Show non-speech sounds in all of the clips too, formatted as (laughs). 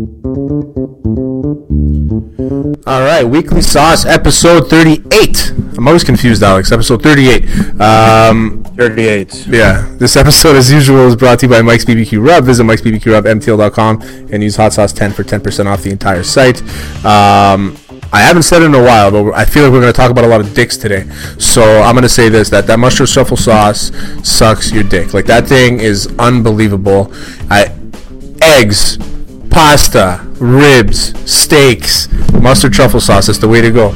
All right, Weekly Sauce, episode 38. I'm always confused, Alex. Episode 38. Um, 38. yeah, this episode, as usual, is brought to you by Mike's BBQ Rub. Visit Mike's BBQ Rub, MTL.com, and use Hot Sauce 10 for 10% off the entire site. Um, I haven't said it in a while, but I feel like we're going to talk about a lot of dicks today. So I'm going to say this: that that mustard truffle sauce sucks your dick. Like that thing is unbelievable. I eggs, pasta, ribs, steaks, mustard truffle sauce. That's the way to go.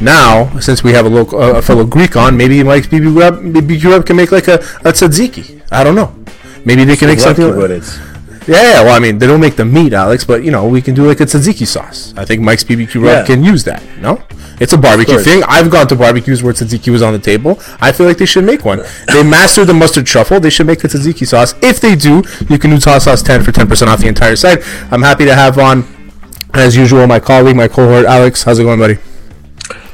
Now, since we have a local, uh, a fellow Greek on, maybe Mike's BB Rub, BBQ Rub can make like a, a tzatziki. I don't know. Maybe they can make something. it. Yeah, well, I mean, they don't make the meat, Alex, but you know, we can do like a tzatziki sauce. I think Mike's BBQ Rub Yeah. can use that. No, it's a barbecue thing. I've gone to barbecues where tzatziki was on the table. I feel like they should make one. They mastered the mustard truffle. They should make the tzatziki sauce. If they do, you can use hot sauce ten for ten percent off the entire site. I'm happy to have on, as usual, my colleague, my cohort, Alex. How's it going, buddy?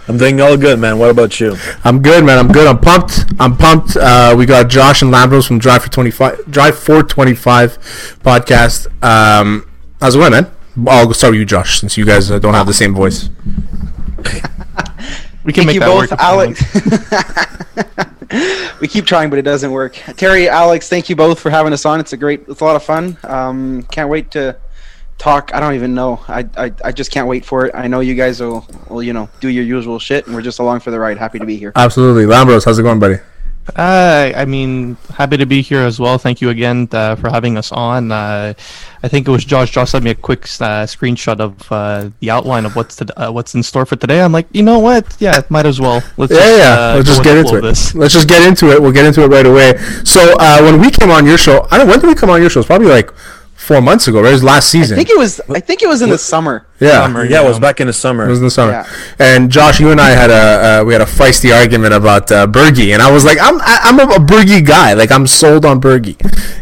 I'm doing all good, man. What about you? I'm good, man. I'm good. I'm pumped. I'm pumped. Uh, we got Josh and Lambros from Drive for 25, Drive 425 podcast. Um, how's it going, man? I'll start with you, Josh, since you guys uh, don't have the same voice. We can Thank make you that both, work. Alex. (laughs) we keep trying, but it doesn't work. Terry, Alex, thank you both for having us on. It's a great, it's a lot of fun. Um, can't wait to talk. I don't even know. I, I, I just can't wait for it. I know you guys will, will, you know, do your usual shit, and we're just along for the ride. Happy to be here. Absolutely. Lambros, how's it going, buddy? Uh, I mean, happy to be here as well. Thank you again uh, for having us on. Uh, I think it was Josh. Josh sent me a quick uh, screenshot of uh, the outline of what's to, uh, what's in store for today. I'm like, you know what? Yeah, might as well. Let's Yeah, just, yeah. uh, Let's just get into it. This. Let's just get into it. We'll get into it right away. So uh, when we came on your show, I don't. When did we come on your show? It's probably like four months ago, right? It was last I season. think it was, I think it was in the summer. yeah. Summer. Yeah, it was back in the summer. It was in the summer. Yeah. And Josh, you and I had a uh, we had a feisty argument about uh, Bergie, and I was like, I'm I- I'm a, a Bergie guy, like I'm sold on Bergie,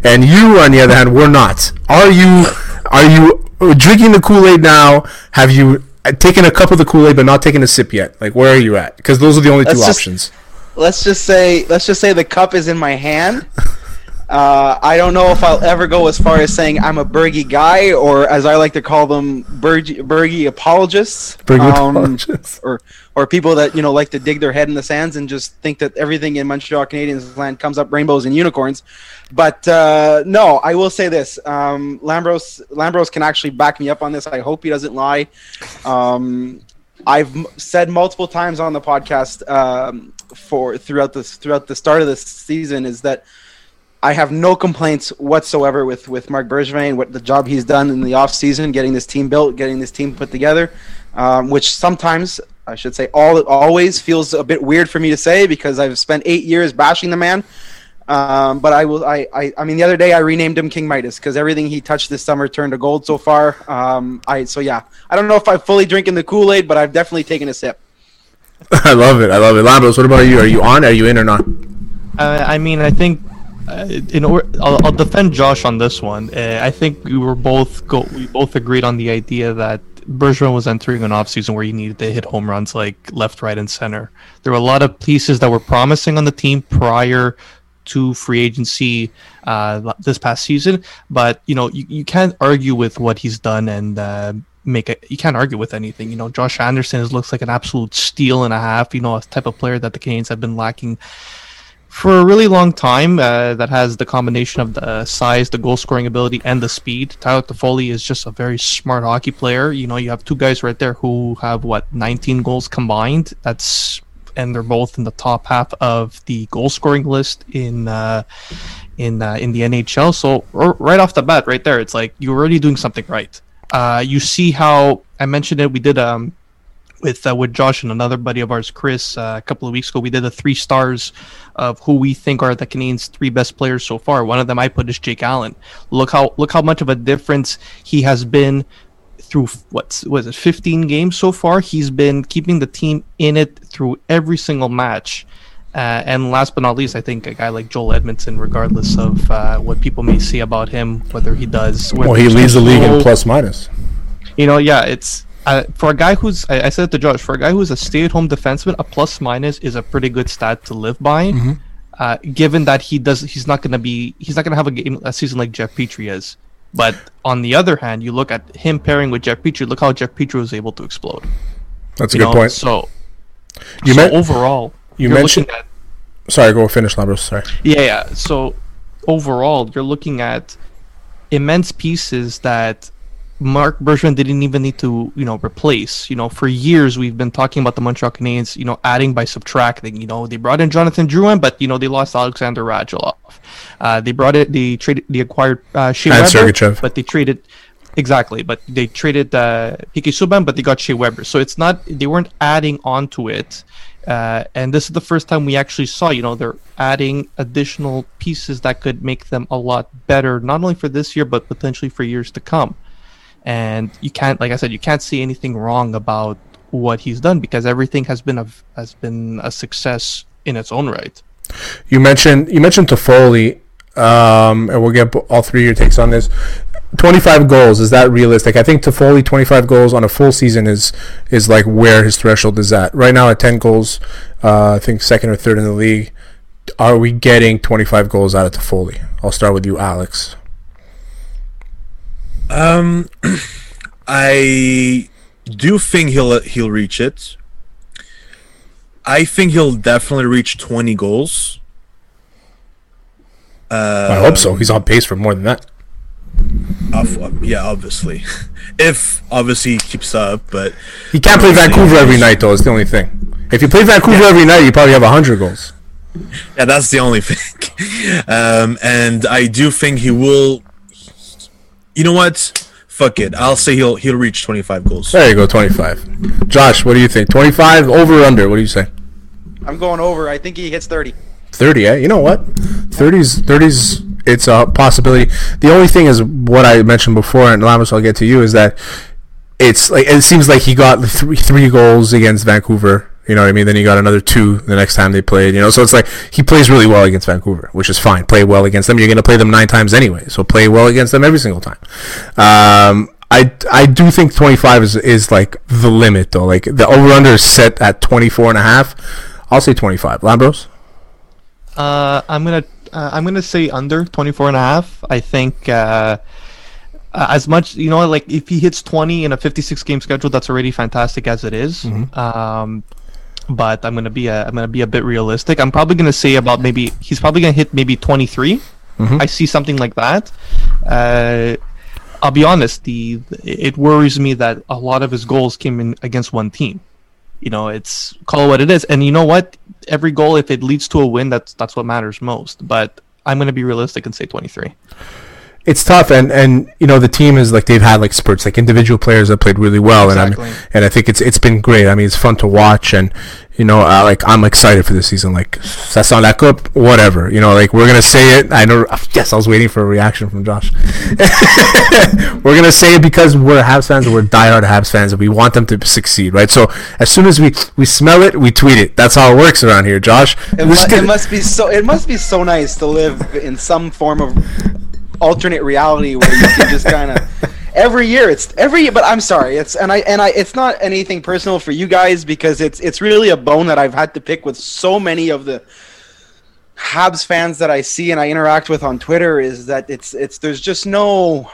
and you, on the other hand, were not. Are you? Are you drinking the Kool Aid now? Have you uh, taken a cup of the Kool Aid but not taken a sip yet? Like, where are you at? Because those are the only Let's two just- options. Let's just say, let's just say the cup is in my hand. Uh, I don't know if I'll ever go as far as saying I'm a Bergie guy, or as I like to call them, Bergie, Bergie apologists. Bergie Um, apologists. Or, or people that you know like to dig their head in the sands and just think that everything in Montreal Canadiens land comes up rainbows and unicorns. But uh, no, I will say this: um, Lambros, Lambros can actually back me up on this. I hope he doesn't lie. Um, I've m- said multiple times on the podcast um, for throughout this throughout the start of this season is that I have no complaints whatsoever with with Marc Bergevin, what the job he's done in the off season, getting this team built, getting this team put together, um, which sometimes I should say all always feels a bit weird for me to say because I've spent eight years bashing the man. Um, but I will. I, I. I mean, the other day I renamed him King Midas because everything he touched this summer turned to gold so far. Um, I. So yeah, I don't know if I'm fully drinking the Kool Aid, but I've definitely taken a sip. (laughs) I love it. I love it. Lambros, what about you? Are you on? Are you in or not? Uh, I mean, I think in or I'll, I'll defend Josh on this one. Uh, I think we were both go we both agreed on the idea that Bergevin was entering an offseason where he needed to hit home runs like left, right, and center. There were a lot of pieces that were promising on the team prior to free agency uh, this past season, but you know you, you can't argue with what he's done and. Uh, make it you can't argue with anything you know josh anderson is, looks like an absolute steal and a half you know a type of player that the Canadiens have been lacking for a really long time uh, that has the combination of the size, the goal scoring ability, and the speed. Tyler Toffoli is just a very smart hockey player. You know, you have two guys right there who have what 19 goals combined. That's and they're both in the top half of the goal scoring list in uh, in uh, in the NHL. So right off the bat, right there, it's like you're already doing something right. Uh, you see how I mentioned it. We did um with uh, with Josh and another buddy of ours, Chris, uh, a couple of weeks ago. We did the three stars of who we think are the Canadiens' three best players so far. One of them I put is Jake Allen. Look how look how much of a difference he has been through what was it 15 games so far. He's been keeping the team in it through every single match. Uh, and last but not least, I think a guy like Joel Edmundson, regardless of uh, what people may say about him, whether he does, Well, he leads the league in plus minus. you know, yeah, it's uh, for a guy who's I, I said it to Josh for a guy who's a stay-at-home defenseman, a plus minus is a pretty good stat to live by. Uh, given that he does, he's not going to be, he's not going to have a game a season like Jeff Petry is. But on the other hand, you look at him pairing with Jeff Petry. Look how Jeff Petry was able to explode. That's a You good know, point. So, You so meant overall, you mentioned- at sorry, go finish, Lambros. Sorry. yeah, yeah. So overall, you're looking at immense pieces that Marc Bergevin didn't even need to, you know, replace. You know, for years we've been talking about the Montreal Canadiens, you know, adding by subtracting. You know, they brought in Jonathan Drouin, but you know they lost Alexander Radulov. Uh, they brought it. They traded. They acquired uh, Shea And Weber, Sergachev. but they traded. Exactly, but they traded uh, P.K. Subban, but they got Shea Weber. So it's not they weren't adding onto it, uh, and this is the first time we actually saw. You know, they're adding additional pieces that could make them a lot better, not only for this year but potentially for years to come. And you can't, like I said, you can't see anything wrong about what he's done because everything has been a has been a success in its own right. You mentioned you mentioned Toffoli, um, and we'll get all three of your takes on this. Twenty-five goals is that realistic? I think Toffoli twenty-five goals on a full season is is like where his threshold is at. Right now at ten goals, uh, I think second or third in the league. Are we getting twenty-five goals out of Toffoli? I'll start with you, Alex. Um, (clears throat) I do think he'll he'll reach it. I think he'll definitely reach 20 goals. Uh, I hope so. He's on pace for more than that. Of, yeah, obviously. (laughs) if obviously he keeps up, but He can't play Vancouver every night, though. It's the only thing. If you play Vancouver every night, you probably have hundred goals. (laughs) yeah, that's the only (laughs) thing. um, and I do think he will. You know what? Fuck it. I'll say he'll he'll reach 25 goals. There you go, twenty-five. Josh, what do you think? Twenty-five over or under? What do you say? I'm going over. I think he hits 30. 30 eh? you know what 30s 30s it's a possibility the only thing is what i mentioned before and Lambros, i'll get to you is that it's like it seems like he got three three goals against vancouver you know what i mean? Then he got another two the next time they played you know? So it's like he plays really well against vancouver which is fine. Play well against them. You're going to play them nine times anyway so play well against them every single time. Um I, I do think 25 is, is like the limit though. Like the over under is set at 24 and a half. I'll say 25 lambros? Uh, I'm gonna uh, I'm gonna say under 24 and a half. I think uh, uh, as much you know like if he hits 20 in a 56 game schedule, that's already fantastic as it is. Um, but I'm gonna be a I'm gonna be a bit realistic. I'm probably gonna say about maybe he's probably gonna hit maybe 23. I see something like that. Uh, I'll be honest. The it worries me that a lot of his goals came in against one team. You know, it's call it what it is, and you know what? Every goal, if it leads to a win, that's that's what matters most. But I'm going to be realistic and say 23. It's tough and and you know the team is like they've had like spurts like individual players that played really well and I and I think it's it's been great. I mean it's fun to watch and you know uh, like I'm excited for this season like ça sent la coupe whatever you know like we're gonna say it I know yes I was waiting for a reaction from Josh. (laughs) We're gonna say it because we're Habs fans and we're diehard Habs fans and we want them to succeed right? So as soon as we we smell it we tweet it. That's how it works around here Josh. It, mu- it must be so. It must be so nice to live in some form of alternate reality where you can just kind of (laughs) every year. It's every year, but I'm sorry. It's and I and I. It's not anything personal for you guys because it's it's really a bone that I've had to pick with so many of the Habs fans that I see and I interact with on Twitter. Is that it's it's there's just no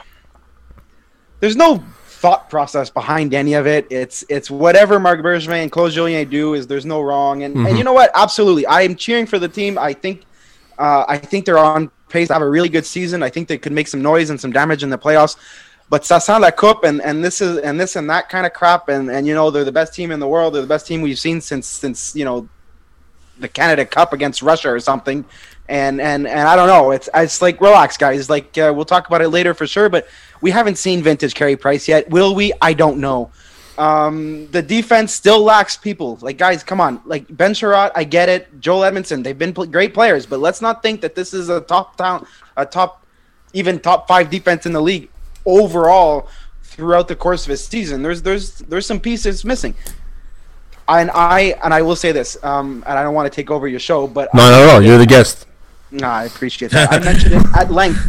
there's no thought process behind any of it. It's it's whatever Marc Bergevin and Claude Julien do is there's no wrong. And and you know what? Absolutely, I am cheering for the team. I think uh, I think they're on pace have a really good season. I think they could make some noise and some damage in the playoffs. But ça sent la coupe and, and this is and this and that kind of crap and, and you know they're the best team in the world. They're the best team we've seen since since you know the Canada Cup against Russia or something. And and and I don't know. It's it's like relax, guys. Like uh, we'll talk about it later for sure. But we haven't seen vintage Carey Price yet. Will we? I don't know. Um, the defense still lacks people. Like guys, come on. Like Ben Chiarot, I get it. Joel Edmundson, they've been pl- great players, but let's not think that this is a top town, a top, even top five defense in the league overall throughout the course of his season. There's there's there's some pieces missing. And I and I will say this, um, and I don't want to take over your show, but no no no you're the guest no, I appreciate that. I mentioned it at length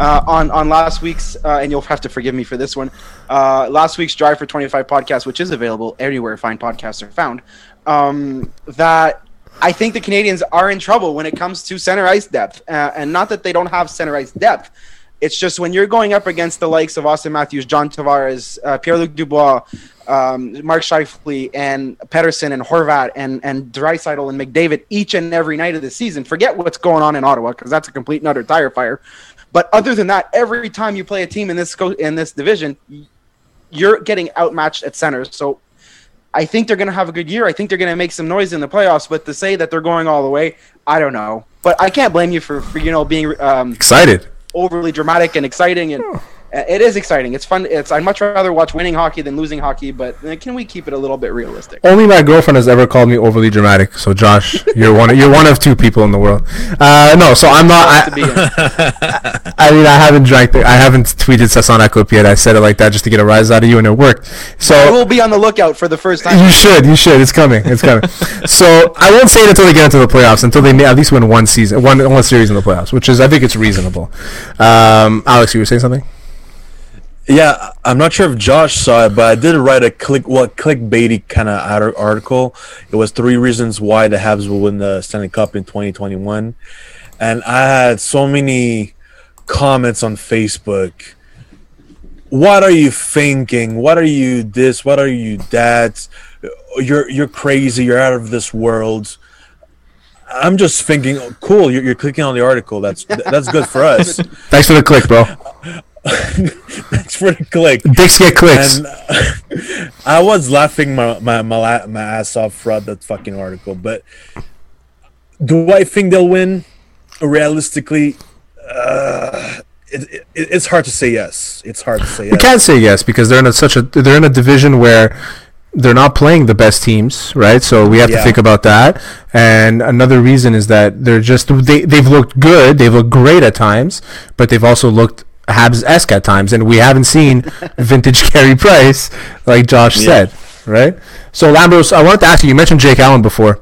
uh, on on last week's, uh, and you'll have to forgive me for this one. Uh, last week's Drive for Twenty Five podcast, which is available everywhere fine podcasts are found. Um, that I think the Canadiens are in trouble when it comes to center ice depth, uh, and not that they don't have center ice depth. It's just when you're going up against the likes of Auston Matthews, John Tavares, uh, Pierre Luc Dubois, um, Mark Scheifele, and Pettersson, and Horvat, and and Draisaitl and McDavid each and every night of the season. Forget what's going on in Ottawa because that's a complete and utter tire fire. But other than that, every time you play a team in this co- in this division, you're getting outmatched at center. So I think they're going to have a good year. I think they're going to make some noise in the playoffs. But to say that they're going all the way, I don't know. But I can't blame you for, for you know being um, Excited. overly dramatic and exciting and. uh, It is exciting. It's fun. It's I'd much rather watch winning hockey than losing hockey. But uh, can we keep it a little bit realistic? Only my girlfriend has ever called me overly dramatic. So Josh, (laughs) you're one. You're one of two people in the world. Uh, no, so I'm not. to be in. I, (laughs) I mean, I haven't drank. The, I haven't tweeted ça sent la coupe yet. I said it like that just to get a rise out of you, and it worked. So I will be on the lookout for the first time. You should. You should. It's coming. It's coming. (laughs) so I won't say it until they get into the playoffs. Until they may at least win one season, one one series in the playoffs, which is I think it's reasonable. Um, Alex, you were saying something? Yeah, I'm not sure if Josh saw it, but I did write a click what clickbaity kind of article. It was three reasons why the Habs will win the Stanley Cup in 2021, and I had so many comments on Facebook. What are you thinking? What are you this? What are you that? You're you're crazy. You're out of this world. I'm just thinking, oh, cool. You're, you're clicking on the article. That's that's good for us. (laughs) Thanks for the click, bro. (laughs) Thanks for the click. Dicks get clicks. And uh, (laughs) I was laughing my my my, my ass off throughout that fucking article. But do I think they'll win? Realistically, uh, it, it, it's hard to say yes. It's hard to say We yes. can't say yes because they're in a, such a they're in a division where they're not playing the best teams, right? So we have to think about that. And another reason is that they're just they they've looked good, they've looked great at times, but they've also looked Habs esque at times, and we haven't seen (laughs) vintage Carey Price like Josh Yeah. said, right? So Lambros, I wanted to ask you. You mentioned Jake Allen before.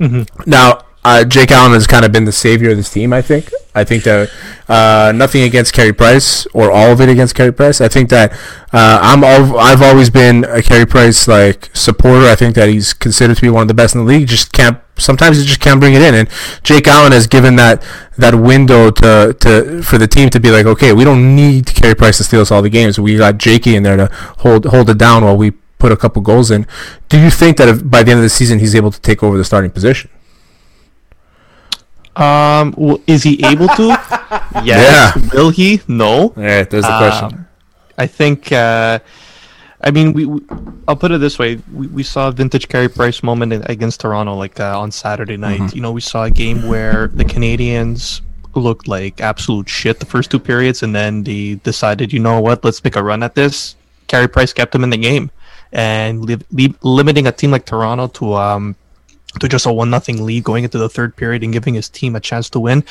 Mm-hmm. Now, uh, Jake Allen has kind of been the savior of this team. I think. I think that uh, nothing against Carey Price or all of it against Carey Price. I think that uh, I'm all, I've always been a Carey Price like supporter. I think that he's considered to be one of the best in the league. Just can't sometimes he just can't bring it in. And Jake Allen has given that that window to to for the team to be like, okay, we don't need Carey Price to steal us all the games. We got Jakey in there to hold hold it down while we put a couple goals in. Do you think that if by the end of the season he's able to take over the starting position? Um, well, is he able to? (laughs) yes. Will he? No. Yeah, there's the Um, I think. Uh, I mean, we, we. I'll put it this way: we, we saw a vintage Carey Price moment in- against Toronto, like uh, on Saturday night. Mm-hmm. You know, we saw a game where the Canadiens looked like absolute shit the first two periods, and then they decided, you know what, let's make a run at this. Carey Price kept them in the game, and li- li- limiting a team like Toronto to um to just a one nothing lead going into the third period and giving his team a chance to win.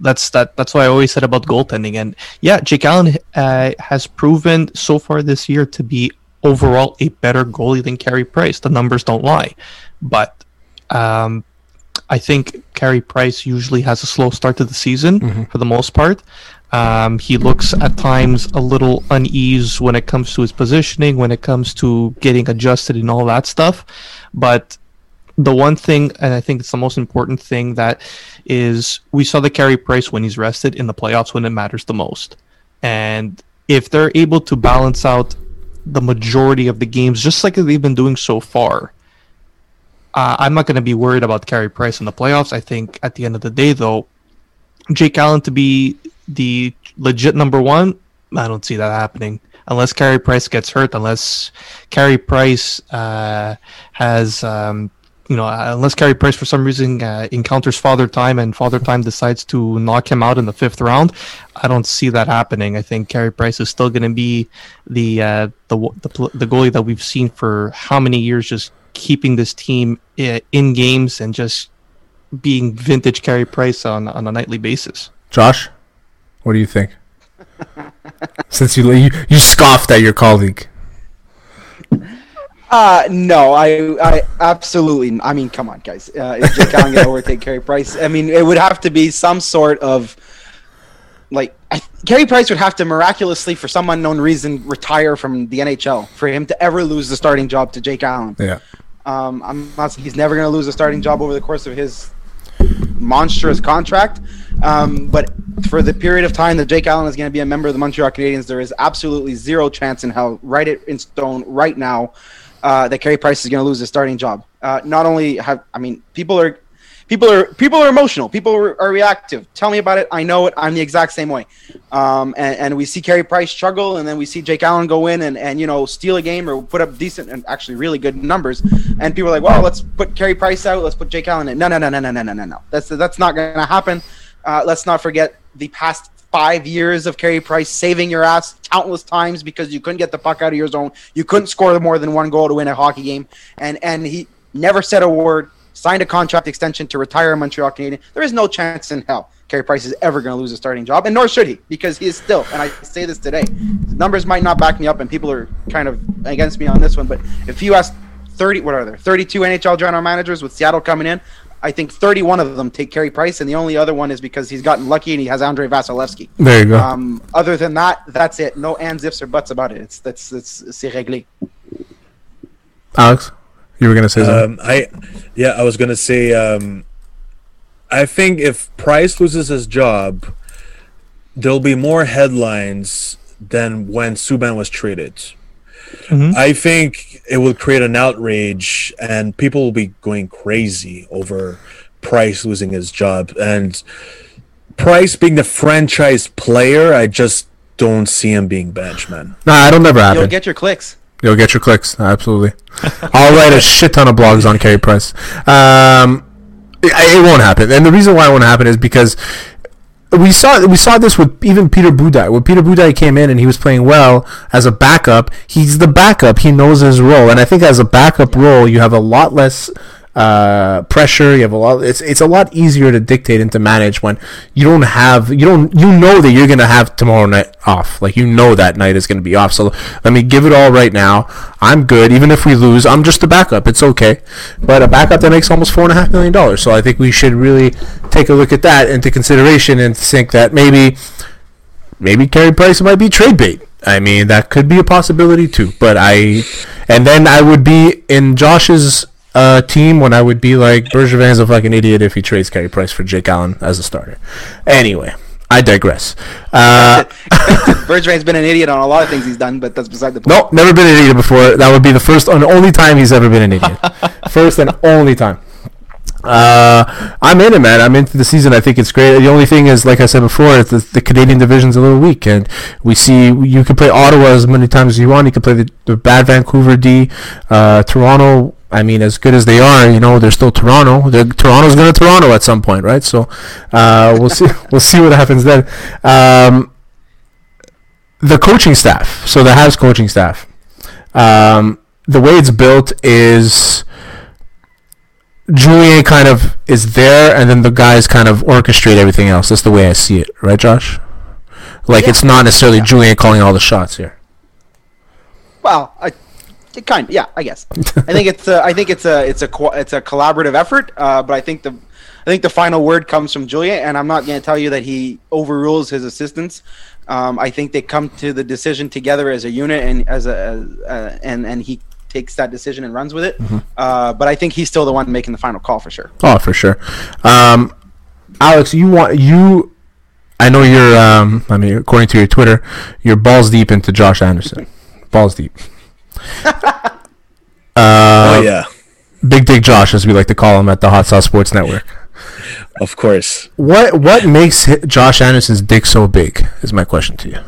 That's that. That's what I always said about goaltending. And yeah, Jake Allen uh, has proven so far this year to be overall a better goalie than Carey Price. The numbers don't lie, but um, I think Carey Price usually has a slow start to the season for the most part. Um, he looks at times a little unease when it comes to his positioning, when it comes to getting adjusted and all that stuff. But the one thing, and I think it's the most important thing, that is we saw the Carey Price when he's rested in the playoffs when it matters the most. And if they're able to balance out the majority of the games, just like they've been doing so far, uh, I'm not going to be worried about Carey Price in the playoffs. I think at the end of the day, though, Jake Allen to be the legit number one, I don't see that happening unless Carey Price gets hurt, unless Carey Price uh, has, um, you know, uh, unless Carey Price for some reason uh, encounters Father Time and Father Time decides to knock him out in the fifth round, I don't see that happening. I think Carey Price is still going to be the, uh, the the the goalie that we've seen for how many years, just keeping this team in games and just being vintage Carey Price on on a nightly basis. Josh, what do you think? (laughs) Since you, you you scoffed at your colleague. Uh no, I I absolutely. I mean, come on, guys. Uh, is Jake Allen gonna overtake Carey Price? I mean, it would have to be some sort of like I, Carey Price would have to miraculously, for some unknown reason, retire from the NHL for him to ever lose the starting job to Jake Allen. Yeah. Um, I'm not. He's never gonna lose a starting job over the course of his monstrous contract. Um, but for the period of time that Jake Allen is going to be a member of the Montreal Canadiens, there is absolutely zero chance in hell, write it in stone right now, uh, that Carey Price is going to lose his starting job. Uh, not only have, I mean, people are people are people are emotional. People are, are, reactive. Tell me about it. I know it. I'm the exact same way. Um, and, and, we see Carey Price struggle, and then we see Jake Allen go in and, and you know steal a game or put up decent and actually really good numbers. And people are like, well, let's put Carey Price out. Let's put Jake Allen in. No, no, no, no, no, no, no, no, no. That's that's not going to happen. Uh, let's not forget the past five years of Carey Price saving your ass countless times because you couldn't get the puck out of your zone. You couldn't score more than one goal to win a hockey game, and and he never said a word signed a contract extension to retire in Montreal Canadian. There is no chance in hell Carey Price is ever going to lose a starting job, and nor should he, because he is still, and I say this today, numbers might not back me up, and people are kind of against me on this one, but if you ask 30, what are there, 32 NHL general managers with Seattle coming in, I think 31 of them take Carey Price, and the only other one is because he's gotten lucky and he has Andrei Vasilevskiy. There you go. Um, other than that, that's it. No ands, ifs, or buts about it. It's that's it's c'est réglé. Alex? You were gonna say something. Um, I, yeah, I was gonna say. Um, I think if Price loses his job, there'll be more headlines than when Subban was traded. Mm-hmm. I think it will create an outrage, and people will be going crazy over Price losing his job. And Price being the franchise player, I just don't see him being benched, man. Nah, it'll never happen. You'll get your clicks. You'll get your clicks, absolutely. (laughs) I'll write a shit ton of blogs on Carey Price. Um, it, it, won't happen, and the reason why it won't happen is because we saw we saw this with even Peter Budaj. When Peter Budaj came in and he was playing well as a backup, he's the backup. He knows his role, and I think as a backup role, you have a lot less uh, pressure. You have a lot. It's it's a lot easier to dictate and to manage when you don't have you don't you know that you're gonna have tomorrow night off. Like you know that night is gonna be off. So let me give it all right now. I'm good. Even if we lose, I'm just a backup. It's okay. But a backup that makes almost four and a half million dollars. So I think we should really take a look at that into consideration and think that maybe maybe Carey Price might be trade bait. I mean, that could be a possibility too. But I, and then I would be in Josh's uh, team when I would be like Bergevin's a fucking idiot if he trades Carey Price for Jake Allen as a starter. Anyway, I digress. Uh, (laughs) Bergevin's been an idiot on a lot of things he's done, but that's beside the point. Nope, never been an idiot before. That would be the first and only time he's ever been an idiot. (laughs) first and only time. Uh, I'm in it, man. I'm into the season. I think it's great. The only thing is, like I said before, the, the Canadian division's a little weak, and we see you can play Ottawa as many times as you want. You can play the, the bad Vancouver D, uh, Toronto. I mean, as good as they are, you know, they're still Toronto. They're, Toronto's going to Toronto at some point, right? So uh, we'll see. (laughs) We'll see what happens then. Um, the coaching staff. So the Habs coaching staff. Um, the way it's built is Julien kind of is there, and then the guys kind of orchestrate everything else. That's the way I see it, right, Josh? Like yeah. it's not necessarily yeah. Julien calling all the shots here. Well, I, kind, yeah, I guess. I think it's a, I think it's a, it's a, it's a collaborative effort. Uh, but I think the, I think the final word comes from Julien, and I'm not going to tell you that he overrules his assistants. Um, I think they come to the decision together as a unit and as a, as, uh, and and he takes that decision and runs with it. Mm-hmm. Uh, but I think he's still the one making the final call for sure. Oh, for sure. Um, Alex, you want you? I know you're. Um, I mean, according to your Twitter, you're balls deep into Josh Anderson. (laughs) balls deep. Uh, oh yeah, Big Dick Josh, as we like to call him at the Hot Sauce Sports Network. Of course. What what makes Josh Anderson's dick so big? Is my question to you,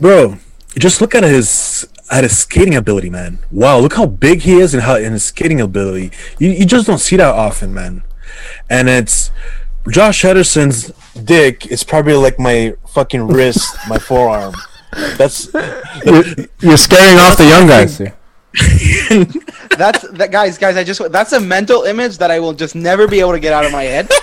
bro. Just look at his at his skating ability, man. Wow, look how big he is and how in his skating ability. You, you just don't see that often, man. And it's Josh Anderson's dick is probably like my fucking wrist, my (laughs) forearm. That's you're, you're scaring off the young guys. (laughs) that's that guys guys i just that's a mental image that i will just never be able to get out of my head. (laughs)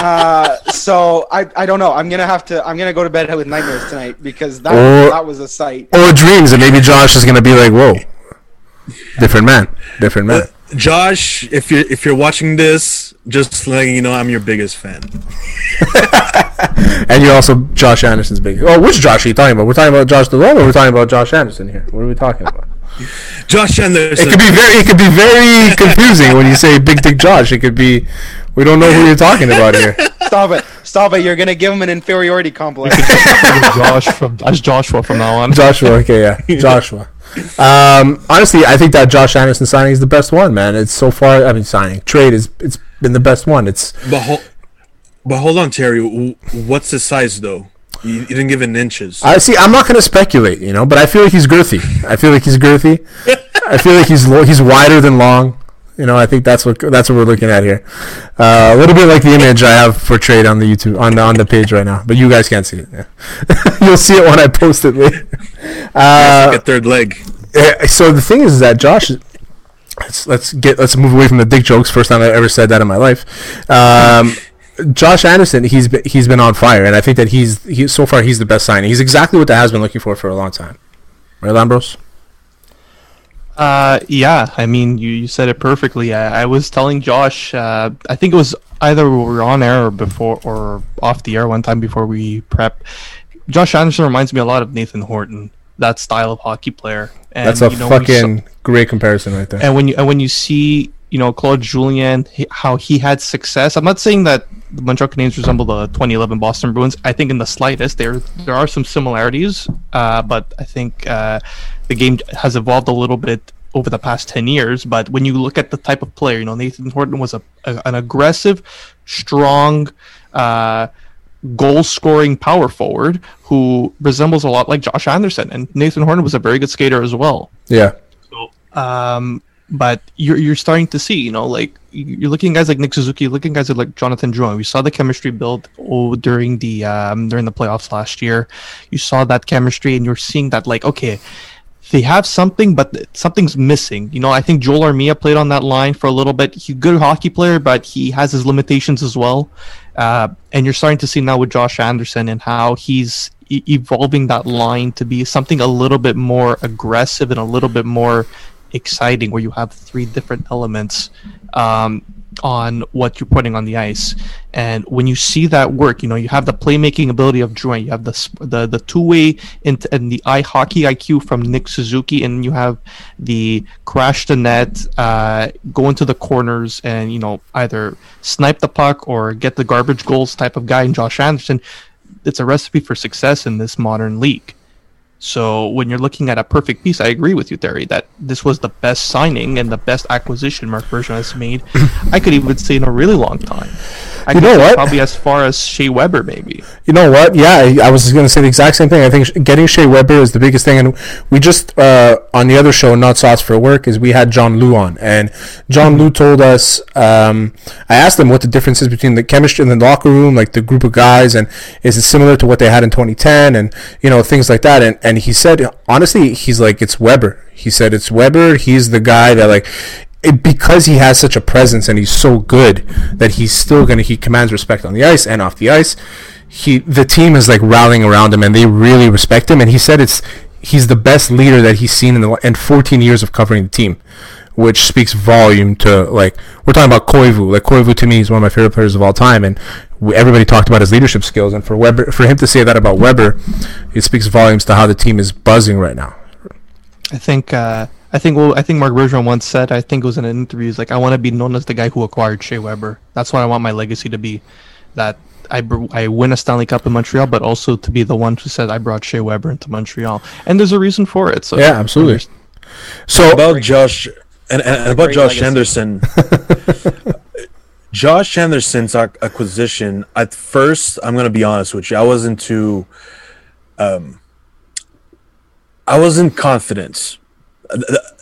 Uh, so I, I don't know. I'm gonna have to i'm gonna go to bed with nightmares tonight because that, or, that was a sight. or dreams and maybe josh is gonna be like whoa different man different man. Uh, josh if you're if you're watching this just letting you know i'm your biggest fan (laughs) and you're also josh anderson's big oh which josh are you talking about we're talking about josh DeLone or we're talking about josh anderson here what are we talking about (laughs) Josh Anderson. It could be very, it could be very (laughs) confusing when you say Big Dick Josh. It could be We don't know who you're talking about here. Stop it! Stop it! You're gonna give him an inferiority complex. Josh from as Joshua from now on. Joshua, okay, yeah, Joshua. Um, honestly, I think that Josh Anderson signing is the best one, man. It's so far. I mean, signing trade is it's been the best one. It's But hold, but hold on, Terry. What's the size though? You, you didn't give it in inches. I see. I'm not going to speculate, you know, but I feel like he's girthy. I feel like he's girthy. (laughs) I feel like he's lo- he's wider than long. You know, I think that's what that's what we're looking at here. Uh, a little bit like the image I have portrayed on the YouTube on the, on the page right now, but you guys can't see it. Yeah. (laughs) You'll see it when I post it later. (laughs) Uh, like a third leg. Eh, so the thing is, is that Josh let's let's get let's move away from the dick jokes first time I ever said that in my life um, (laughs) Josh Anderson he's been, he's been on fire and I think that he's he, so far he's the best signing he's exactly what the has been looking for for a long time right Lambros Uh, yeah, I mean, you, you said it perfectly. I, I was telling Josh, uh, I think it was either we were on air or before or off the air one time before we prep. Josh Anderson reminds me a lot of Nathan Horton, that style of hockey player. And, that's a you know, when you saw- fucking great comparison right there and when you and when you see you know Claude Julien he- how he had success, I'm not saying that the Montreal Canadiens resemble the 2011 Boston Bruins. I think in the slightest there there are some similarities, uh, but I think uh, the game has evolved a little bit over the past 10 years. But when you look at the type of player, you know Nathan Horton was a, a an aggressive, strong. Uh, goal scoring power forward who resembles a lot like Josh Anderson and Nathan Horton was a very good skater as well. yeah Um, but you're you're starting to see, you know, like you're looking guys like Nick Suzuki, looking guys like Jonathan Drouin. We saw the chemistry build oh, during the um, during the playoffs last year. You saw that chemistry, and you're seeing that like okay, they have something, but something's missing. You know, I think Joel Armia played on that line for a little bit. He's a good hockey player, but he has his limitations as well. Uh, and you're starting to see now with Josh Anderson and how he's e- evolving that line to be something a little bit more aggressive and a little bit more exciting, where you have three different elements um, on what you're putting on the ice. And when you see that work, you know you have the playmaking ability of Drouin, you have the the the two way and, the eye hockey IQ from Nick Suzuki, and you have the crash the net, uh, go into the corners, and you know either snipe the puck or get the garbage goals type of guy in Josh Anderson. It's a recipe for success in this modern league. So when you're looking at a perfect piece, I agree with you, Terry, that this was the best signing and the best acquisition Marc Bergevin has made. (laughs) I could even say in a really long time. I You know what? Probably as far as Shea Weber, maybe. You know what? Yeah, I, I was just gonna say the exact same thing. I think getting Shea Weber is the biggest thing, and we just uh, on the other show, not sauce for work, is we had John Lu on, and John Lu told us. Um, I asked him what the difference is between the chemistry in the locker room, like the group of guys, and is it similar to what they had in 2010, and you know things like that. And and he said honestly, he's like it's Weber. He said it's Weber. He's the guy that like it, because he has such a presence and he's so good that he's still gonna he commands respect on the ice and off the ice. He the team is like rallying around him and they really respect him. And he said it's he's the best leader that he's seen in the in 14 years of covering the team, which speaks volume to like we're talking about Koivu. Like Koivu to me is one of my favorite players of all time, and everybody talked about his leadership skills. And for Weber, for him to say that about Weber, it speaks volumes to how the team is buzzing right now. I think uh, I think well, I think Marc Bergevin once said I think it was in an interview. He's like, I want to be known as the guy who acquired Shea Weber. That's what I want my legacy to be. That I br- I win a Stanley Cup in Montreal, but also to be the one who said I brought Shea Weber into Montreal, and there's a reason for it. So Yeah, absolutely. So about Josh and, and, and about Josh legacy. Anderson. (laughs) (laughs) Josh Anderson's ac- acquisition. At first, I'm gonna be honest with you. I wasn't too. Um, I wasn't confident.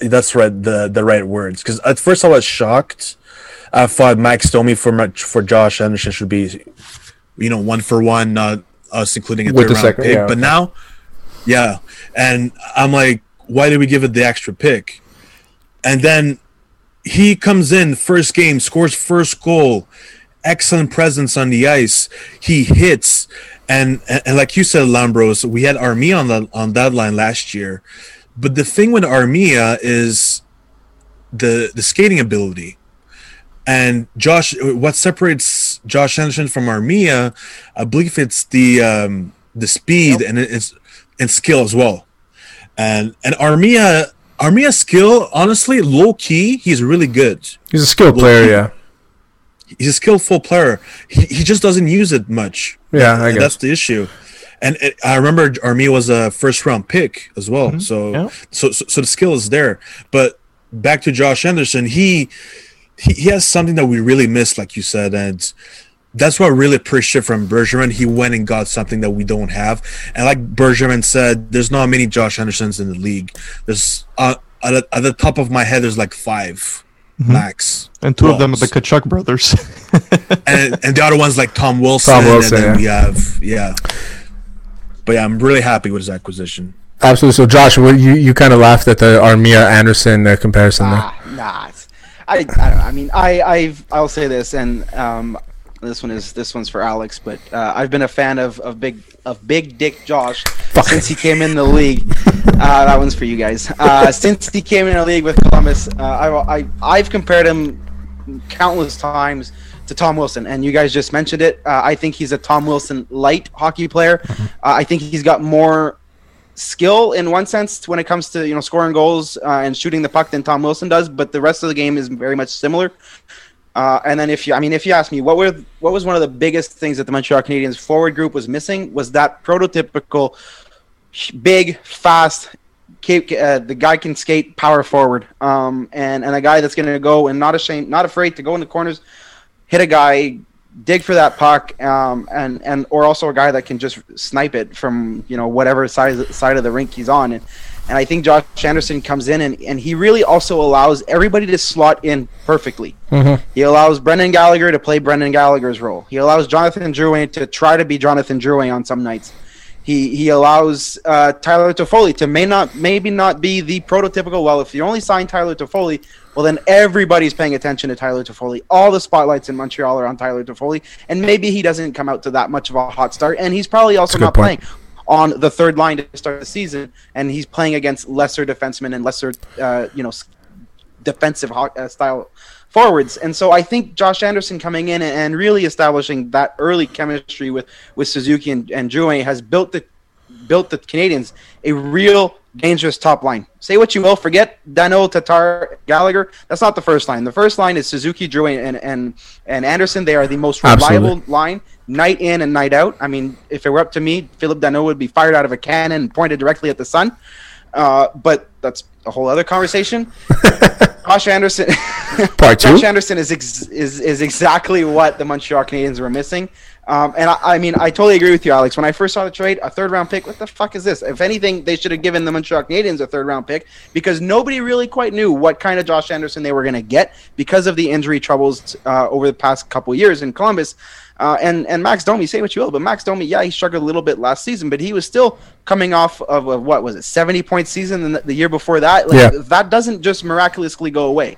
That's right. The the right words. Because at first I was shocked. I thought Max Domi for much for Josh Anderson should be, you know, one for one, not us including a With third round second- pick. yeah, but okay. now, yeah, and I'm like, why did we give it the extra pick? And then he comes in first game, scores first goal, excellent presence on the ice. He hits, and and, like you said, Lambros, we had Armia on the on that line last year. But the thing with Armia is the the skating ability. And Josh, what separates Josh Anderson from Armia, I believe it's the um, the speed and it's and skill as well. And and Armia Armia's skill, honestly, low key, he's really good. he's a skilled player, yeah. he's a skillful player. He, he just doesn't use it much. Yeah, I And guess. that's the issue. And it, I remember Armia was a first round pick as well. Mm-hmm. So, Yeah. so so so the skill is there. But back to Josh Anderson, he he, he has something that we really missed, like you said, and that's what I really appreciate from Bergevin. He went and got something that we don't have, and like Bergevin said, there's not many Josh Andersons in the league. There's uh, at, the, at the top of my head, there's like 5 Mm-hmm. max, And two of them are the Well, Tkachuk brothers. (laughs) and and the other one's like Tom Wilson. Tom Wilson, and then yeah. we have yeah. But yeah, I'm really happy with his acquisition. Absolutely. So, Josh, what, you you kind of laughed at the Armia Anderson uh, comparison there. Ah, nah. I, I, don't know. I mean, I, I've, I'll say this, and um, this one is this one's for Alex, but uh, I've been a fan of, of big of Big Dick Josh since he came in the league. Uh, that one's for you guys. Uh, since he came in the league with Columbus, uh, I, I, I've compared him countless times to Tom Wilson, and you guys just mentioned it. Uh, I think he's a Tom Wilson light hockey player. Uh, I think he's got more skill in one sense when it comes to you know scoring goals uh, and shooting the puck than Tom Wilson does, but the rest of the game is very much similar. Uh, and then if you, I mean, if you ask me, what were what was one of the biggest things that the Montreal Canadiens forward group was missing was that prototypical big, fast, uh, the guy can skate power forward, um, and and a guy that's going to go and not ashamed, not afraid to go in the corners, hit a guy, dig for that puck, um, and and or also a guy that can just snipe it from you know whatever side side of the rink he's on, and and I think Josh Anderson comes in and and he really also allows everybody to slot in perfectly. He allows Brendan Gallagher to play Brendan Gallagher's role. He allows Jonathan Drouin to try to be Jonathan Drouin on some nights. He he allows uh, Tyler Toffoli to may not maybe not be the prototypical. Well, if you only sign Tyler Toffoli, well then everybody's paying attention to Tyler Toffoli. All the spotlights in Montreal are on Tyler Toffoli, and maybe he doesn't come out to that much of a hot start, and he's probably also That's a good not point. playing on the third line to start the season, and he's playing against lesser defensemen and lesser uh, you know defensive uh, style forwards. And so I think Josh Anderson coming in and, and really establishing that early chemistry with with Suzuki and, and Drouin has built the built the Canadiens a real dangerous top line. Say what you will, forget Danault, Tatar, Gallagher. That's not the first line. The first line is Suzuki, Drouin, and and and Anderson. They are the most reliable Absolutely. line night in and night out. I mean, if it were up to me, Philip Danault would be fired out of a cannon and pointed directly at the sun. Uh, but that's a whole other conversation. (laughs) Josh Anderson. (laughs) Part two? Josh Anderson is, ex- is is exactly what the Montreal Canadiens were missing. Um, and I, I mean, I totally agree with you, Alex. When I first saw the trade, a third round pick, what the fuck is this? If anything, they should have given the Montreal Canadiens a third round pick because nobody really quite knew what kind of Josh Anderson they were going to get because of the injury troubles uh, over the past couple years in Columbus. Uh, and and Max Domi, say what you will, but Max Domi, yeah, he struggled a little bit last season, but he was still coming off of a, what was it, seventy point season and the, the year before that. Like, Yeah. that doesn't just miraculously go away.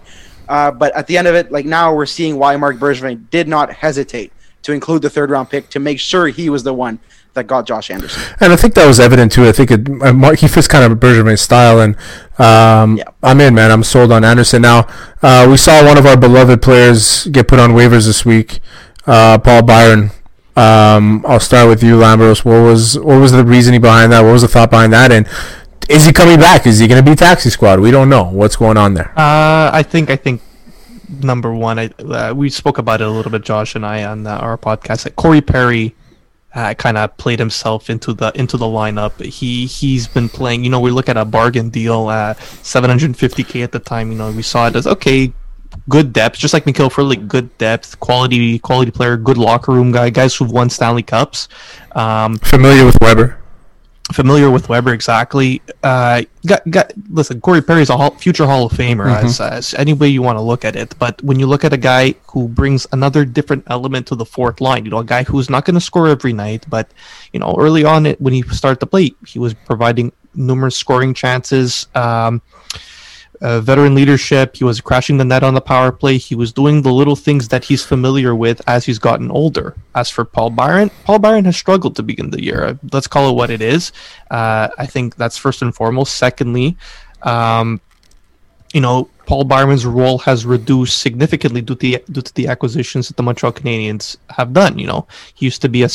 Uh, but at the end of it, like now we're seeing why Marc Bergevin did not hesitate to include the third round pick to make sure he was the one that got Josh Anderson. And I think that was evident too. I think it, uh, Mark, he fits kind of Bergevin's style, and um, Yeah. I'm in, man. I'm sold on Anderson now. Uh, we saw one of our beloved players get put on waivers this week, uh, Paul Byron. Um, I'll start with you, Lambros. What was what was the reasoning behind that? What was the thought behind that? And is he coming back? Is he going to be taxi squad? We don't know what's going on there. Uh, I think I think number one, I uh, we spoke about it a little bit, Josh and I, on uh, our podcast. Like Corey Perry uh, kind of played himself into the into the lineup. He he's been playing. You know, we look at a bargain deal, uh, 750k at the time. You know, we saw it as okay, good depth, just like Mikhail Frolik, good depth, quality quality player, good locker room guy, guys who've won Stanley Cups. Um, Familiar with Weber? Familiar with Weber exactly. Uh, got, got, listen, Corey Perry's a hall, future Hall of Famer, as, as any way you want to look at it. But when you look at a guy who brings another different element to the fourth line, you know, a guy who's not going to score every night, but you know, early on it when he started to play, he was providing numerous scoring chances. Um, uh, veteran leadership. He was crashing the net on the power play. He was doing the little things that he's familiar with as he's gotten older. As for Paul Byron, Paul Byron has struggled to begin the year. Let's call it what it is. Uh, I think that's first and foremost. Secondly, um, you know, Paul Byron's role has reduced significantly due to the, due to the acquisitions that the Montreal Canadiens have done. You know, he used to be a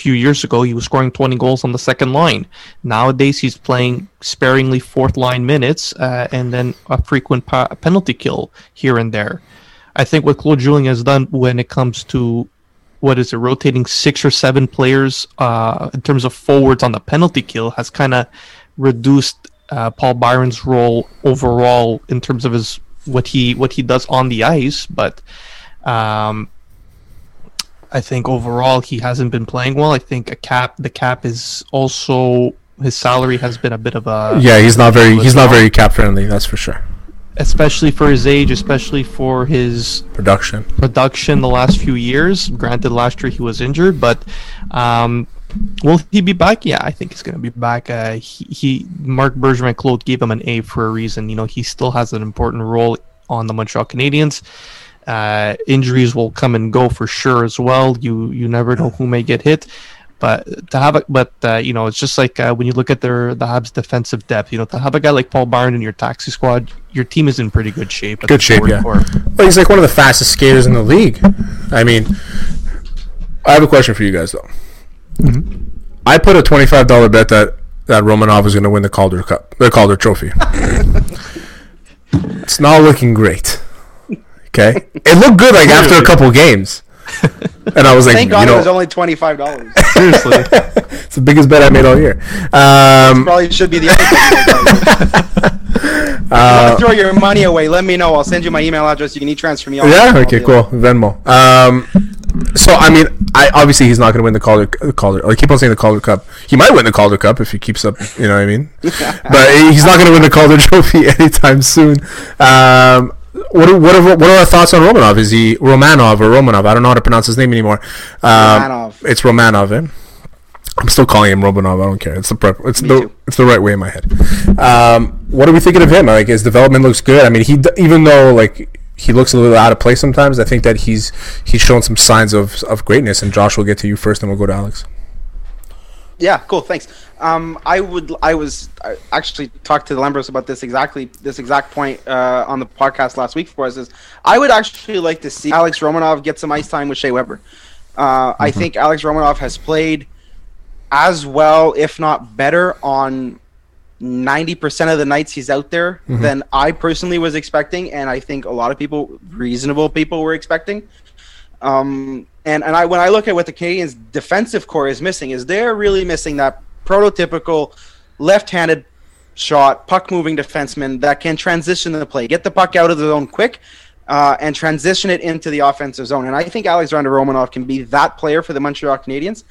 few years ago he was scoring 20 goals on the second line. Nowadays he's playing sparingly fourth line minutes uh, and then a frequent pa- penalty kill here and there. I think what Claude Julien has done when it comes to what is it, rotating six or seven players uh, in terms of forwards on the penalty kill has kind of reduced uh, Paul Byron's role overall in terms of his what he what he does on the ice. But um, I think overall he hasn't been playing well. I think a cap the cap is also his salary has been a bit of a Yeah, he's not very he's not very cap friendly. That's for sure. especially for his age, especially for his Production. production the last few years. Granted, last year he was injured, but um, will he be back? Yeah, I think he's going to be back. Uh, he, he Marc Bergevin Claude gave him an A for a reason. You know, he still has an important role on the Montreal Canadiens. Uh, injuries will come and go for sure as well. You you never know who may get hit. But to have a, but uh, you know, it's just like uh, when you look at their the Habs defensive depth. You know, to have a guy like Paul Byron in your taxi squad, your team is in pretty good shape. at Good the shape, yeah. core. Well, he's like one of the fastest skaters in the league. I mean, I have a question for you guys though. I put a twenty-five dollar bet that that Romanov was going to win the Calder Cup, the Calder Trophy. (laughs) it's not looking great. Okay, it looked good like after a couple games, and I was like, Thank you God it know, was only twenty five dollars. (laughs) Seriously. it's the biggest bet I made all year. Um, Probably should be the other thing. (laughs) uh, throw your money away. Let me know. I'll send you my email address. You can e-transfer me. All Yeah. I'll Okay. do Cool. it. Venmo. Um. So I mean, I obviously he's not going to win the Calder. The Calder. I keep on saying the Calder Cup. He might win the Calder Cup if he keeps up. You know what I mean? (laughs) but he's not going to win the Calder Trophy anytime soon. Um. What are, what are what are our thoughts on Romanov? Is he Romanov or Romanov? I don't know how to pronounce his name anymore. Um, Romanov. It's Romanov. Eh? I'm still calling him Romanov. I don't care. It's the prep. It's Me the too. it's the right way in my head. Um, what are we thinking of him? Like his development looks good. I mean, he even though like he looks a little out of place sometimes, I think that he's he's shown some signs of of greatness. And Josh, we'll get to you first, and we'll go to Alex. Yeah, cool. Thanks. Um, I would. I was I actually talked to the Lambros about this exactly this exact point uh, on the podcast last week for us. Is I would actually like to see Alex Romanov get some ice time with Shea Weber. Uh, I think Alex Romanov has played as well, if not better, on ninety percent of the nights he's out there than I personally was expecting, and I think a lot of people, reasonable people, were expecting. Um, and and I when I look at what the Canadiens' defensive core is missing, is they're really missing that prototypical left-handed shot, puck moving defenseman that can transition the play, get the puck out of the zone quick, uh, and transition it into the offensive zone. And I think Alexander Romanov can be that player for the Montreal Canadiens.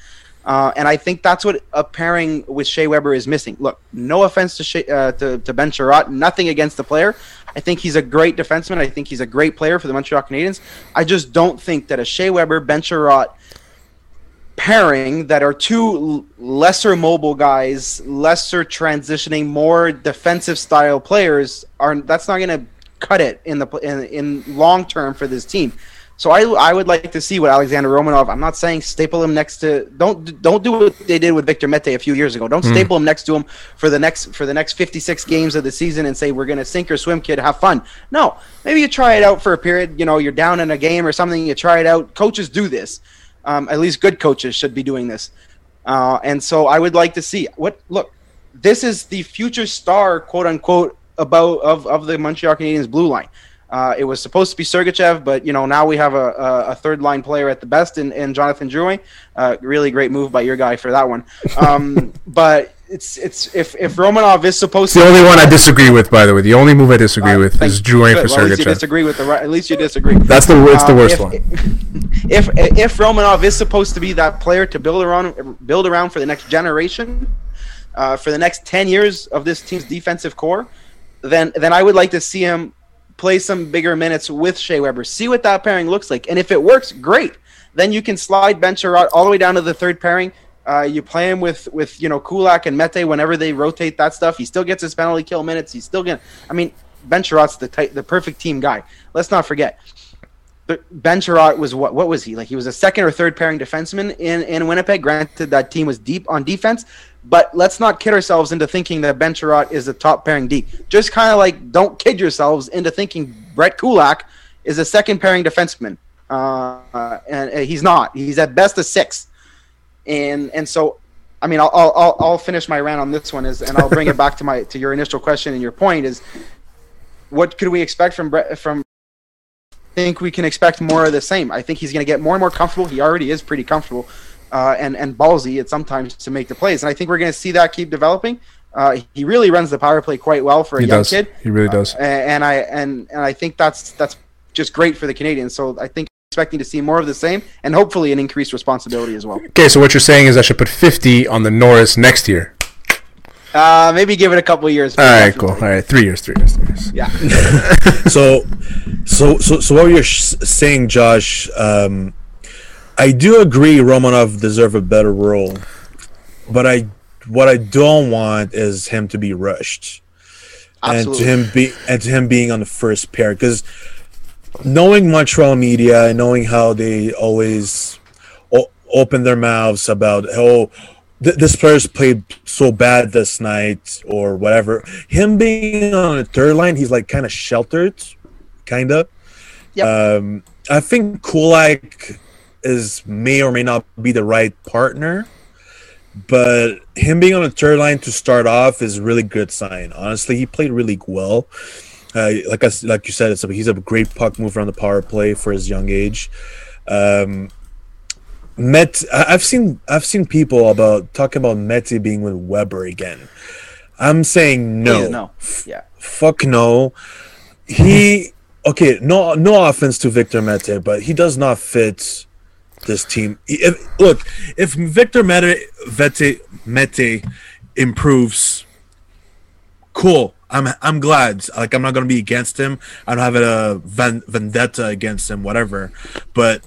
Uh, and I think that's what a pairing with Shea Weber is missing. Look, no offense to Shea, uh, to, to Ben Chiarot, nothing against the player. I think he's a great defenseman. I think he's a great player for the Montreal Canadiens. I just don't think that a Shea Weber, Ben pairing that are two lesser mobile guys, lesser transitioning, more defensive style players are that's not going to cut it in the in, in long term for this team. So I, I would like to see what Alexander Romanov. I'm not saying staple him next to don't don't do what they did with Victor Mete a few years ago. Don't staple him next to him for the next for the next 56 games of the season and say we're going to sink or swim, kid. Have fun. No, maybe you try it out for a period. You know, you're down in a game or something. You try it out. Coaches do this. Um, at least good coaches should be doing this. Uh, and so I would like to see what look. This is the future star, quote unquote, about of, of the Montreal Canadiens blue line. Uh, it was supposed to be Sergachev, but you know now we have a, a, a third line player at the best in, in Jonathan Drouin. Uh, really great move by your guy for that one. Um, (laughs) but it's it's if if Romanov is supposed It's to the only one I disagree with, by the way. The only move I disagree Uh, with is Drouin for Well, at least you Sergachev. disagree with the right. At least you disagree. That's the it's the Uh, worst if, one. (laughs) If if Romanov is supposed to be that player to build around, build around for the next generation, uh, for the next ten years of this team's defensive core, then then I would like to see him play some bigger minutes with Shea Weber. See what that pairing looks like, and if it works, great. Then you can slide Ben Chiarot all the way down to the third pairing. Uh, you play him with with you know Kulak and Mete whenever they rotate that stuff. He still gets his penalty kill minutes. He's still gonna. I mean, Ben Chiarot's the type, the perfect team guy. Let's not forget. Ben Chiarot was what? What was he like? He was a second or third pairing defenseman in in Winnipeg. Granted, that team was deep on defense, but let's not kid ourselves into thinking that Ben Chiarot is a top pairing D. Just kind of like don't kid yourselves into thinking Brett Kulak is a second pairing defenseman. Uh, and he's not. He's at best a six. And and so, I mean, I'll I'll, I'll, I'll finish my rant on this one is, and I'll bring it back to my to your initial question and your point is, what could we expect from Brett from think we can expect more of the same. I think he's going to get more and more comfortable. He already is pretty comfortable uh, and and ballsy at sometimes to make the plays, and I think we're going to see that keep developing. Uh, he really runs the power play quite well for a He young does. kid. He really does. Uh, and I and and I think that's that's just great for the Canadiens. So I think expecting to see more of the same and hopefully an increased responsibility as well. Okay, so what you're saying is I should put 50 on the Norris next year. Uh, maybe give it a couple of years. All right, cool. All right, three years, three years, three years. Yeah. (laughs) so, so, so, so what you're sh- saying, Josh? Um, I do agree Romanov deserve a better role, but I what I don't want is him to be rushed, Absolutely. and to him be and to him being on the first pair because knowing Montreal media and knowing how they always o- open their mouths about oh th- this player's played so bad this night or whatever him being on the third line he's like kind of sheltered kind of Yep. um i think kulak is may or may not be the right partner but him being on the third line to start off is a really good sign honestly he played really well uh, like I, like you said, it's a, he's a great puck mover on the power play for his young age. Um, Met, I've seen I've seen people about talking about Mete being with Weber again. I'm saying no, no. Yeah. fuck no. He (laughs) okay, no no offense to Victor Mete, but he does not fit this team. If, look, if Victor Mete, Vete, Mete improves, cool. I'm I'm glad. Like I'm not gonna be against him. I don't have a vendetta against him, whatever. But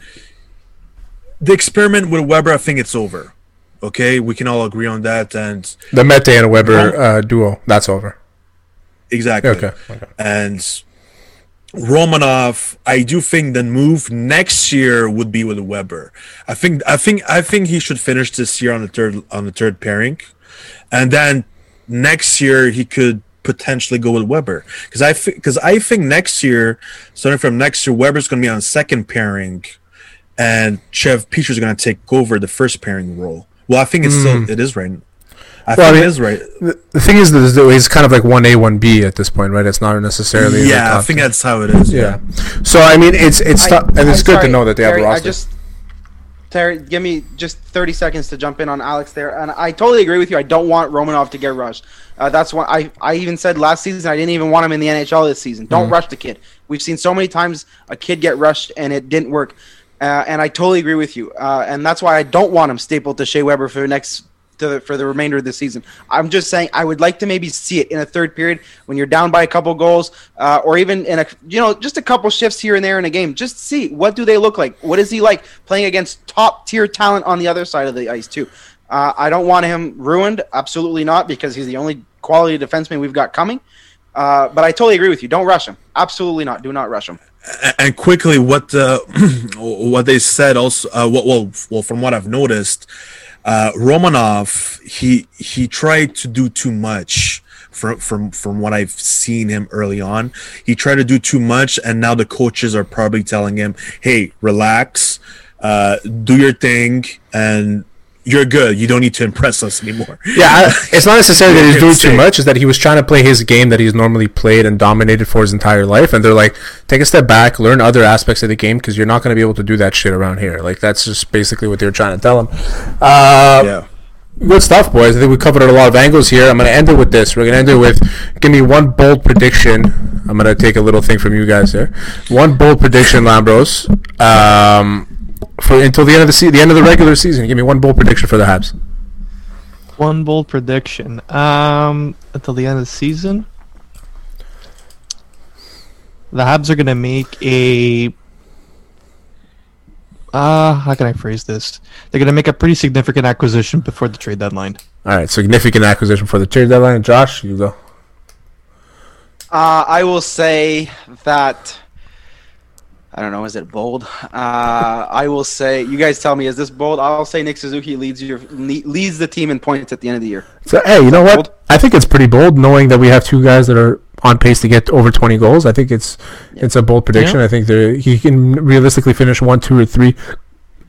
the experiment with Weber, I think it's over. Okay, we can all agree on that, and The Mete and Weber uh, duo, that's over. exactly. Okay. okay. And Romanov, I do think the move next year would be with Weber. I think I think I think he should finish this year on the third on the third pairing, and then next year he could potentially go with Weber because I because I think next year, starting from next year, Weber's going to be on second pairing, and Jeff Petry is going to take over the first pairing role. Well, I think it's still it is right. I Well, I think mean- it is right. The, the thing is, that it's kind of like 1A, 1B at this point, right? It's not necessarily. Yeah, I think that's how it is. Yeah. So, I mean, it's it's I- tough, and it's I'm good to know that they have a Terry, I roster. just Terry, give me just 30 seconds to jump in on Alex there, and I totally agree with you. I don't want Romanov to get rushed. Uh, that's why I, I even said last season I didn't even want him in the NHL this season. Don't Mm-hmm. rush the kid. We've seen so many times a kid get rushed and it didn't work, uh, and I totally agree with you. Uh, and that's why I don't want him stapled to Shea Weber for the next the, for the remainder of the season. I'm just saying I would like to maybe see it in a third period when you're down by a couple goals, uh, or even in a you know just a couple shifts here and there in a game. Just see what do they look like. What is he like playing against top tier talent on the other side of the ice too. Uh, I don't want him ruined. Absolutely not, because he's the only quality defenseman we've got coming. Uh, but I totally agree with you. Don't rush him. Absolutely not. Do not rush him. And quickly what uh, (clears throat) what they said also uh, well well from what I've noticed uh, Romanov he he tried to do too much from from from what I've seen him early on he tried to do too much and now the coaches are probably telling him hey relax uh, do your thing and you're good you don't need to impress us anymore Yeah, I, (laughs) it's not necessarily that he's doing too much. Is that he was trying to play his game that he's normally played and dominated for his entire life, and they're like, take a step back, learn other aspects of the game because you're not going to be able to do that shit around here. Like that's just basically what they were trying to tell him. Uh, yeah Good stuff, boys. I think we covered a lot of angles here. I'm going to end it with this. We're going to end it with give me one bold prediction. I'm going to take a little thing from you guys here. One bold prediction, Lambros, um, for until the end of the se- the end of the regular season. Give me one bold prediction for the Habs. One bold prediction. Um, until the end of the season, the Habs are gonna make a. Uh, how can I phrase this? They're gonna make a pretty significant acquisition before the trade deadline. All right, significant acquisition for the trade deadline. Josh, you go. Uh, I will say that. I don't know. Is it bold? Uh, I will say. You guys tell me. Is this bold? I'll say Nick Suzuki leads your leads the team in points at the end of the year. So hey, you know what? Bold? I think it's pretty bold, knowing that we have two guys that are on pace to get over 20 goals. I think it's it's a bold prediction. Yeah. I think they're- he can realistically finish one, two, or three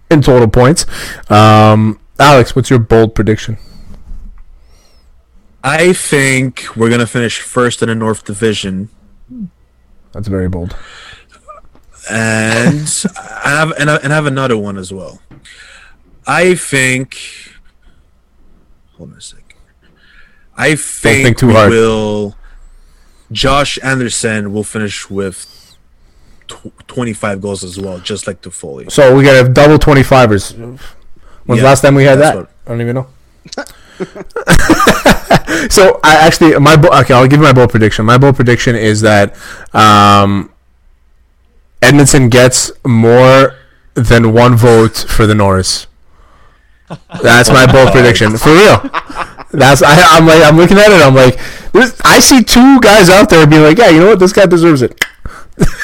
in total points. Um, Alex, what's your bold prediction? I think we're gonna finish first in the North Division That's very bold. And I have and I, and I have another one as well. I think. Hold on a second. I think, think too we hard. will. Josh Anderson will finish with tw- 25 goals as well, just like Toffoli. So we got to have double 25ers. When's the Yeah, last time we had that? what- I don't even know. (laughs) so I actually my bo- okay. I'll give you my bold prediction. My bold prediction is that um, Edmundson gets more than one vote for the Norris. That's my bold (laughs) prediction for real. That's I, I'm like I'm looking at it. I'm like, there's, I see two guys out there being like, yeah, you know what, this guy deserves it.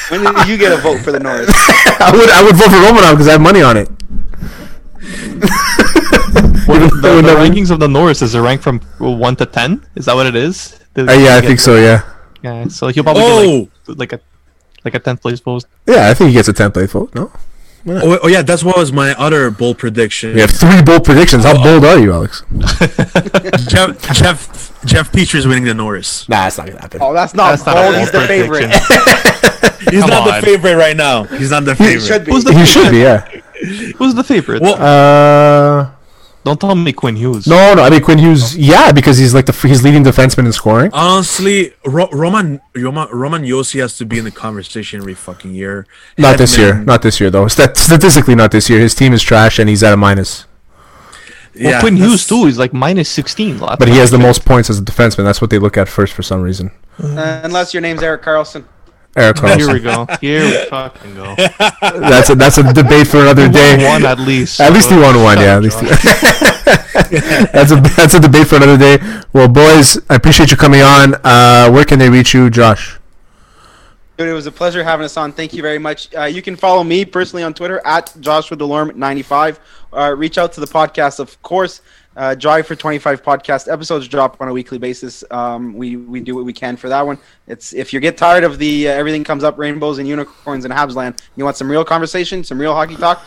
When did you get a vote for the Norris? (laughs) I would I would vote for Romanov because I have money on it. Well, (laughs) Even the, though the no- rankings of the Norris is a rank from one to ten. Is that what it is? Uh, yeah, I think so. Yeah, Yeah, so he'll probably Oh, get like, like a like a tenth place post. yeah, I think he gets a tenth place vote. No, oh, oh, yeah, that's what was my other bold prediction. we have three bold predictions. How bold are you, Alex? (laughs) Jeff Jeff Jeff Petry is winning the Norris. Nah, it's not gonna happen. Oh, that's not That's not bold. a He's the favorite. (laughs) He's Come not on. the favorite right now. He's not the favorite. He favorite. should be. Who's the He should be. Yeah. Who's the favorite? Well, Uh, Don't tell me Quinn Hughes. no, no. I mean Quinn Hughes. Yeah, because he's like the he's leading defenseman in scoring. honestly, Ro- Roman Roman Roman Josi has to be in the conversation every fucking year. Not this year. Not this year though. Stat- statistically, not this year. His team is trash and he's at a minus. Well, yeah, Quinn Hughes too. He's like minus sixteen. Last But he has the most points as a defenseman. That's what they look at first for some reason. Uh, unless your name's Erik Karlsson. Eric checked. Here we go. Here we fucking go. (laughs) That's a that's a debate for another He day. won one at least. At least he won one, yeah. At least Josh. (laughs) that's a that's a debate for another day. Well, boys, I appreciate you coming on. Uh, where can they reach you, Josh? Dude, it was a pleasure having us on. Thank you very much. Uh, you can follow me personally on Twitter at Joshua Delorme95. Uh, reach out to the podcast, of course. Uh, Drive for 25 podcast episodes drop on a weekly basis. Um, we, we do what we can for that one. It's if you get tired of the uh, everything comes up rainbows and unicorns and Habsland, you want some real conversation, some real hockey talk.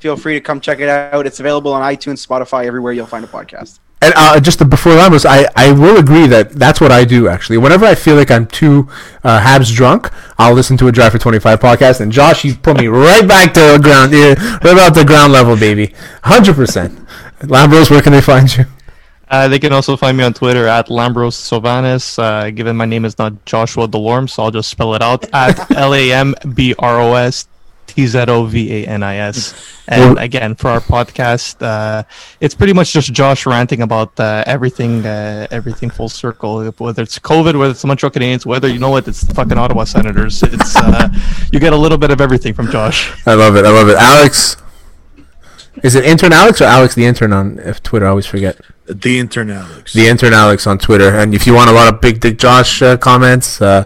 Feel free to come check it out. It's available on iTunes, Spotify, everywhere you'll find a podcast. And uh, just before Lambros, I, I will agree that that's what I do actually. Whenever I feel like I'm too uh, Habs drunk, I'll listen to a Drive for 25 podcast. And Josh, you put me right back to the ground, yeah, right about the ground level, baby. 100%. Lambros, where can they find you? Uh, they can also find me on Twitter at Lambros Tzovanis. Uh, given my name is not Joshua Delorme, so I'll just spell it out (laughs) at L A M B R O S T Z O V A N I S. And again, for our podcast, uh, it's pretty much just Josh ranting about uh, everything, uh, everything full circle. Whether it's COVID, whether it's the Montreal Canadiens, whether you know what, it's the fucking Ottawa Senators. It's uh, you get a little bit of everything from Josh. I love it. I love it. Alex. Is it intern Alex or Alex the intern on if Twitter? I always forget. the intern Alex. The intern Alex on Twitter. And if you want a lot of Big Dick Josh uh, comments, uh,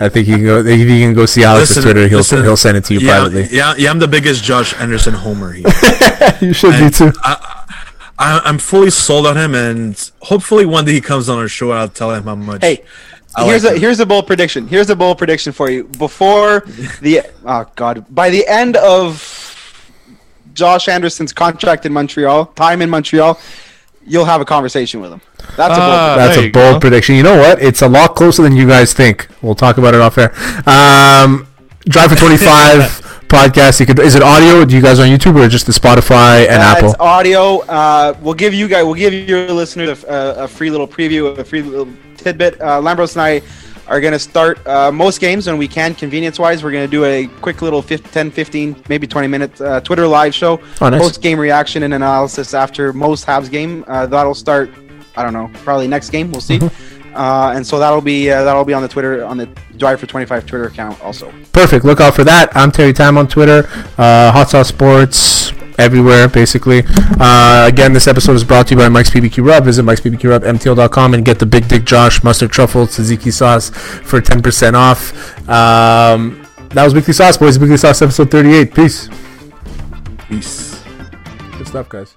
I think you can go. If you can go see Alex's Listen- Twitter, he'll listen, he'll send it to you yeah, privately. Yeah, yeah, I'm the biggest Josh Anderson homer here. (laughs) you should be too. I, I, I'm fully sold on him, and hopefully one day he comes on our show, and I'll tell him how much. Hey, I here's like a him. here's a bold prediction. Here's a bold prediction for you. Before the oh god, by the end of Josh Anderson's contract in Montreal, time in Montreal, you'll have a conversation with him. That's a bold. Ah, That's a bold go. prediction. You know what? It's a lot closer than you guys think. We'll talk about it off air. Um, Drive for 25 (laughs) podcast. You could, is it audio? Do you guys on YouTube or just the Spotify and Uh, Apple? It's audio. Uh, we'll give you guys, we'll give your listeners a, a, a free little preview, a free little tidbit. Uh, Lambros and I are going to start uh, most games when we can, convenience wise. We're going to do a quick little 15, 10, 15, maybe 20 minute uh, Twitter live show. Oh, nice. Post game reaction and analysis after most Habs game. Uh, that'll start, I don't know, probably next game. We'll see. Mm-hmm. Uh, and so that'll be uh, that'll be on the Twitter on the Drive for 25 Twitter account also. Perfect. Look out for that. I'm Terry Time on Twitter. Uh, Hot Sauce Sports everywhere, basically. Uh, again, this episode is brought to you by Mike's BBQ Rub. Visit Mike's BBQ Rub, MTL.com, and get the Big Dick Josh mustard truffle tzatziki sauce for 10% off. Um, that was Weekly Sauce, boys. Weekly Sauce episode 38. Peace. Peace. Good stuff, guys.